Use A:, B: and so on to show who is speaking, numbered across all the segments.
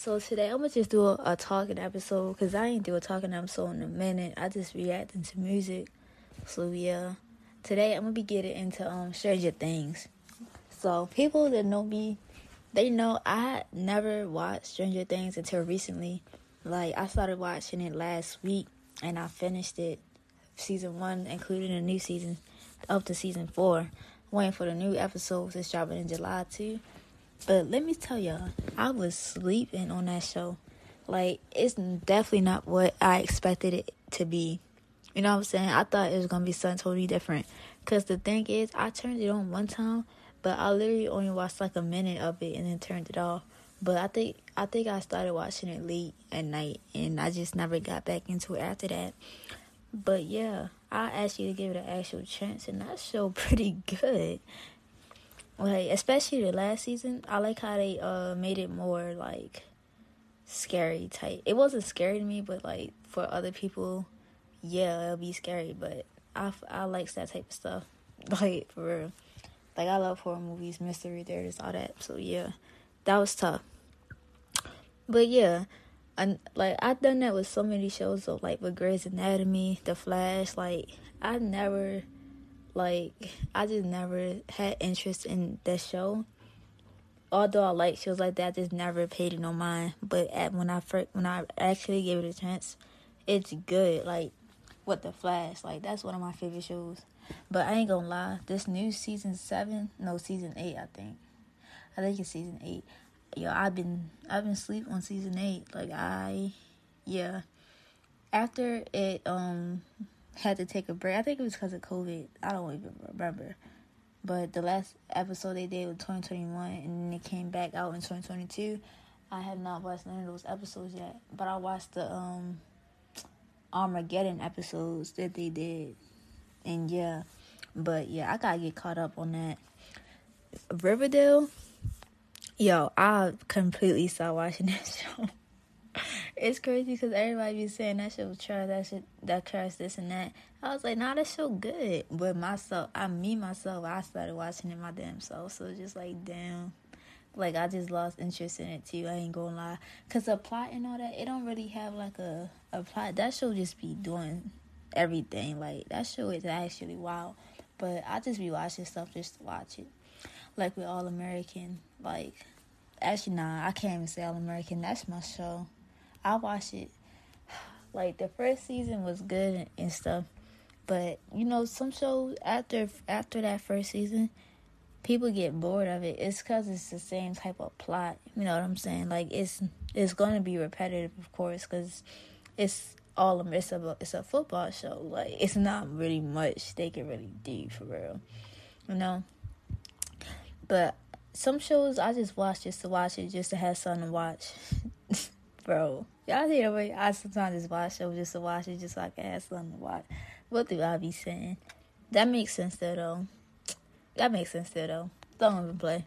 A: So today I'm gonna just do a, a talking episode because I ain't do a talking episode in a minute. I just reacting to music. So yeah, today I'm gonna be getting into um Stranger Things. So people that know me, they know I never watched Stranger Things until recently. Like I started watching it last week and I finished it, season one, including the new season, up to season four. Waiting for the new episodes. It's dropping in July too. But let me tell y'all, I was sleeping on that show. Like, it's definitely not what I expected it to be. You know what I'm saying? I thought it was gonna be something totally different. Cause the thing is, I turned it on one time, but I literally only watched like a minute of it and then turned it off. But I think I think I started watching it late at night, and I just never got back into it after that. But yeah, I asked you to give it an actual chance, and that show pretty good. Like especially the last season, I like how they uh made it more like scary type. It wasn't scary to me, but like for other people, yeah, it'll be scary. But I I like that type of stuff. Like for real, like I love horror movies, mystery theaters, all that. So yeah, that was tough. But yeah, and like I've done that with so many shows. So like with Grey's Anatomy, The Flash. Like I never like I just never had interest in that show. Although I like shows like that, I just never paid it no mind. But at, when I first, when I actually gave it a chance, it's good. Like what the Flash, like that's one of my favorite shows. But I ain't gonna lie, this new season seven, no season eight, I think. I think it's season eight. Yo, I've been I've been sleep on season eight. Like I, yeah. After it um had to take a break. I think it was because of COVID. I don't even remember. But the last episode they did was 2021, and it came back out in 2022. I have not watched none of those episodes yet, but I watched the um Armageddon episodes that they did, and yeah, but yeah, I gotta get caught up on that. Riverdale, yo, I completely stopped watching that show it's crazy because everybody be saying that shit was trash, that shit, that trash, this and that. I was like, nah, that show good. But myself, I, me, myself, I started watching it my damn self. So just like, damn. Like, I just lost interest in it too. I ain't gonna lie. Because the plot and all that, it don't really have like a, a plot. That show just be doing everything. Like, that show is actually wild. But I just be watching stuff just to watch it. Like with All American. Like, actually, nah, I can't even say All American. That's my show. I watched it. Like the first season was good and stuff, but you know some shows after after that first season, people get bored of it. It's because it's the same type of plot. You know what I'm saying? Like it's it's going to be repetitive, of course, because it's all it's a it's a football show. Like it's not really much they can really do for real, you know. But some shows I just watch just to watch it, just to have something to watch. Bro. Y'all see way I sometimes just watch shows just to watch it, just so I can have something to watch. What do I be saying? That makes sense though, though. That makes sense though, though. Don't even play.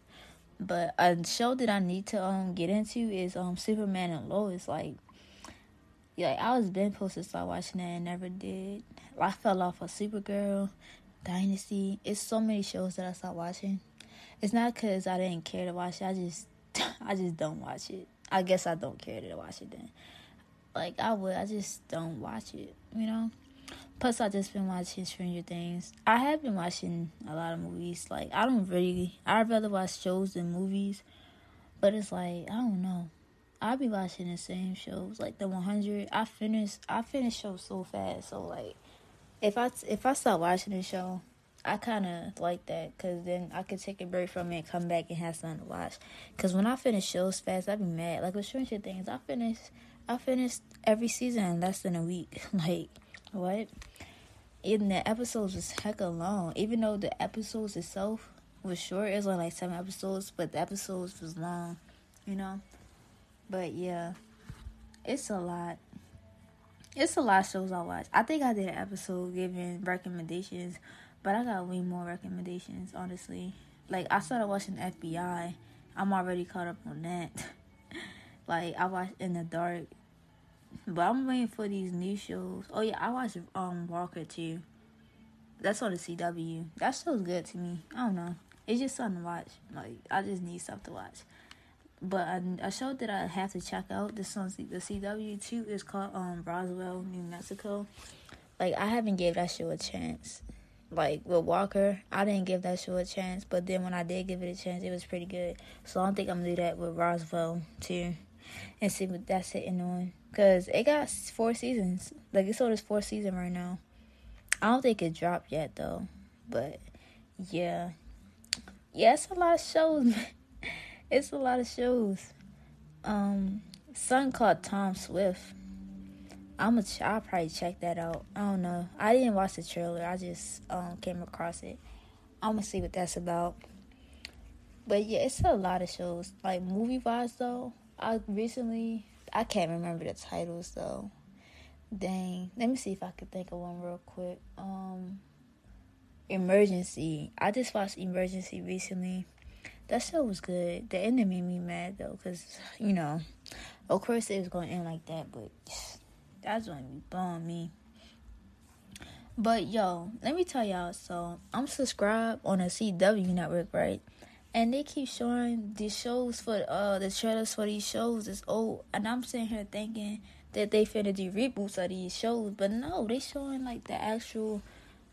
A: But a show that I need to um get into is um Superman and Lois. Like, yeah, I was been supposed to start watching that and never did. I fell off of Supergirl, Dynasty. It's so many shows that I stopped watching. It's not because I didn't care to watch it. I just, I just don't watch it. I guess I don't care to watch it then. Like I would, I just don't watch it, you know. Plus, I just been watching Stranger Things. I have been watching a lot of movies. Like I don't really, I'd rather watch shows than movies. But it's like I don't know. I'll be watching the same shows, like the 100. I finished, I finished shows so fast. So like, if I if I start watching the show, I kind of like that because then I could take a break from it and come back and have something to watch. Because when I finish shows fast, I be mad. Like with Stranger Things, I finished, I finished every season in less than a week. like what? Even the episodes was hecka long. Even though the episodes itself was short, it was only like seven episodes, but the episodes was long. You know. But yeah, it's a lot. It's a lot of shows I watch. I think I did an episode giving recommendations, but I got way more recommendations, honestly. Like I started watching FBI. I'm already caught up on that. like I watched In the Dark. But I'm waiting for these new shows. Oh yeah, I watched um Walker too. That's on the CW. That show's good to me. I don't know. It's just something to watch. Like I just need stuff to watch. But a, show that I have to check out this on the CW too is called um Roswell, New Mexico. Like I haven't gave that show a chance. Like with Walker, I didn't give that show a chance, but then when I did give it a chance, it was pretty good. So I don't think I'm gonna do that with Roswell too, and see what that's hitting on. Cause it got four seasons. Like it's on its fourth season right now. I don't think it dropped yet though, but yeah, yeah, it's a lot of shows. it's a lot of shows. Um, something called Tom Swift. I'm a. I'll probably check that out. I don't know. I didn't watch the trailer. I just um came across it. I'm gonna see what that's about. But yeah, it's a lot of shows. Like movie wise though, I recently I can't remember the titles though. Dang. Let me see if I could think of one real quick. Um Emergency. I just watched Emergency recently. That show was good. The ending made me mad though, cause you know, of course it was gonna end like that, but that's gonna be blowing me. But yo, let me tell y'all. So I'm subscribed on a CW network, right? And they keep showing the shows for uh the trailers for these shows is old, and I'm sitting here thinking that they finna do reboots of these shows, but no, they showing like the actual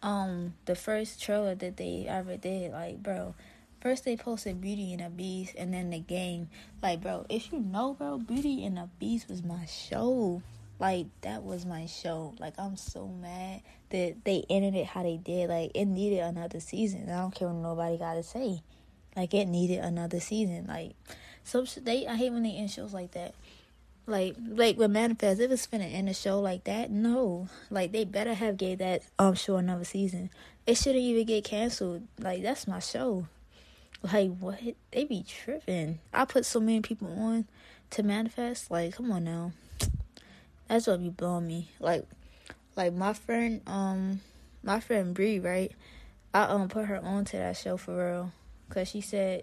A: um the first trailer that they ever did. Like, bro, first they posted Beauty and the Beast, and then the game. Like, bro, if you know, bro, Beauty and the Beast was my show. Like that was my show. Like I'm so mad that they ended it how they did. Like it needed another season. I don't care what nobody got to say. Like it needed another season. Like so they I hate when they end shows like that. Like like with Manifest, if it's finna end a show like that, no. Like they better have gave that um show another season. It shouldn't even get canceled. Like that's my show. Like what? They be tripping. I put so many people on to manifest. Like, come on now. That's what be blowing me. Like, like my friend, um, my friend Bree, right? I um put her on to that show for real, cause she said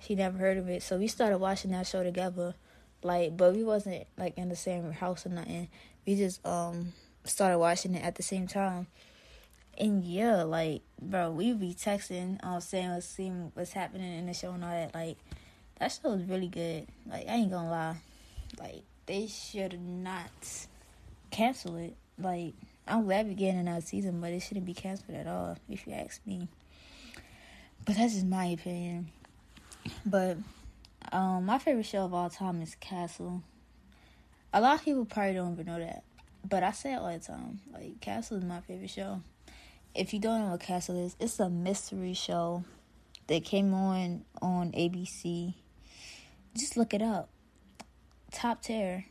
A: she never heard of it. So we started watching that show together, like, but we wasn't like in the same house or nothing. We just um started watching it at the same time. And yeah, like, bro, we be texting, um, saying seeing what's happening in the show and all that. Like, that show was really good. Like, I ain't gonna lie, like they should not cancel it. Like, I'm glad we're getting another season, but it shouldn't be canceled at all, if you ask me. But that's just my opinion. But um, my favorite show of all time is Castle. A lot of people probably don't even know that, but I say it all the time. Like Castle is my favorite show. If you don't know what Castle is, it's a mystery show that came on on ABC. Just look it up top tier.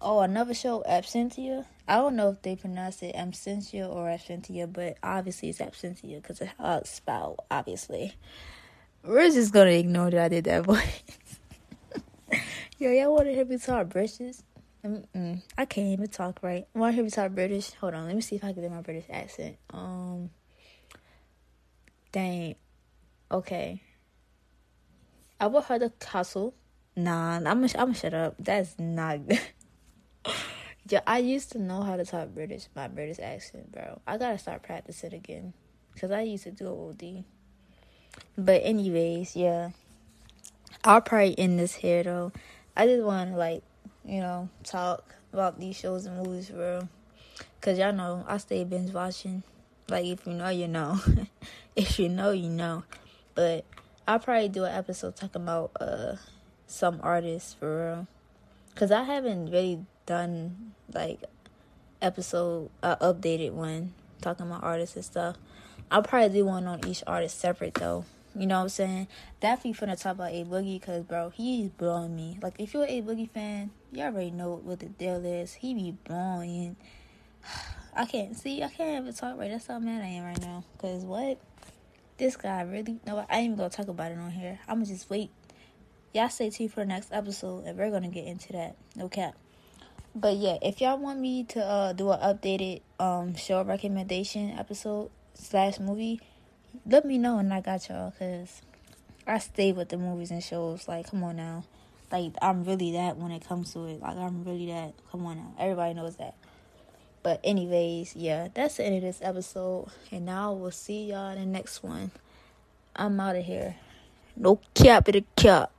A: Oh, another show, Absentia. I don't know if they pronounce it Absentia or Absentia, but obviously it's Absentia because it's how it's spelled, obviously. We're just gonna ignore that I did that voice. Yo, y'all wanna hear me talk British? Mm-mm. I can't even talk right. Want to hear me talk British? Hold on, let me see if I can do my British accent. Um, dang. Okay. I will have the castle. Nah, I'm gonna I'm shut up. That's not. yeah, I used to know how to talk British, my British accent, bro. I gotta start practicing again, cause I used to do OD. But anyways, yeah, I'll probably end this here though. I just want to like, you know, talk about these shows and movies, bro. Cause y'all know I stay binge watching. Like if you know, you know. if you know, you know. But I'll probably do an episode talking about uh some artists for real. Cause I haven't really done like episode uh, updated one talking about artists and stuff. I'll probably do one on each artist separate though. You know what I'm saying? Definitely finna talk about A Boogie because bro, he's blowing me. Like if you're a Boogie fan, you already know what the deal is. He be blowing. I can't see. I can't even talk right. That's how mad I am right now. Cause what? This guy really? No, I ain't even gonna talk about it on here. I'ma just wait Y'all stay tuned for the next episode, and we're gonna get into that. No cap. But yeah, if y'all want me to uh, do an updated um show recommendation episode slash movie, let me know and I got y'all because I stay with the movies and shows. Like, come on now. Like, I'm really that when it comes to it. Like, I'm really that. Come on now. Everybody knows that. But, anyways, yeah, that's the end of this episode. And now we'll see y'all in the next one. I'm out of here. No cap it a cap.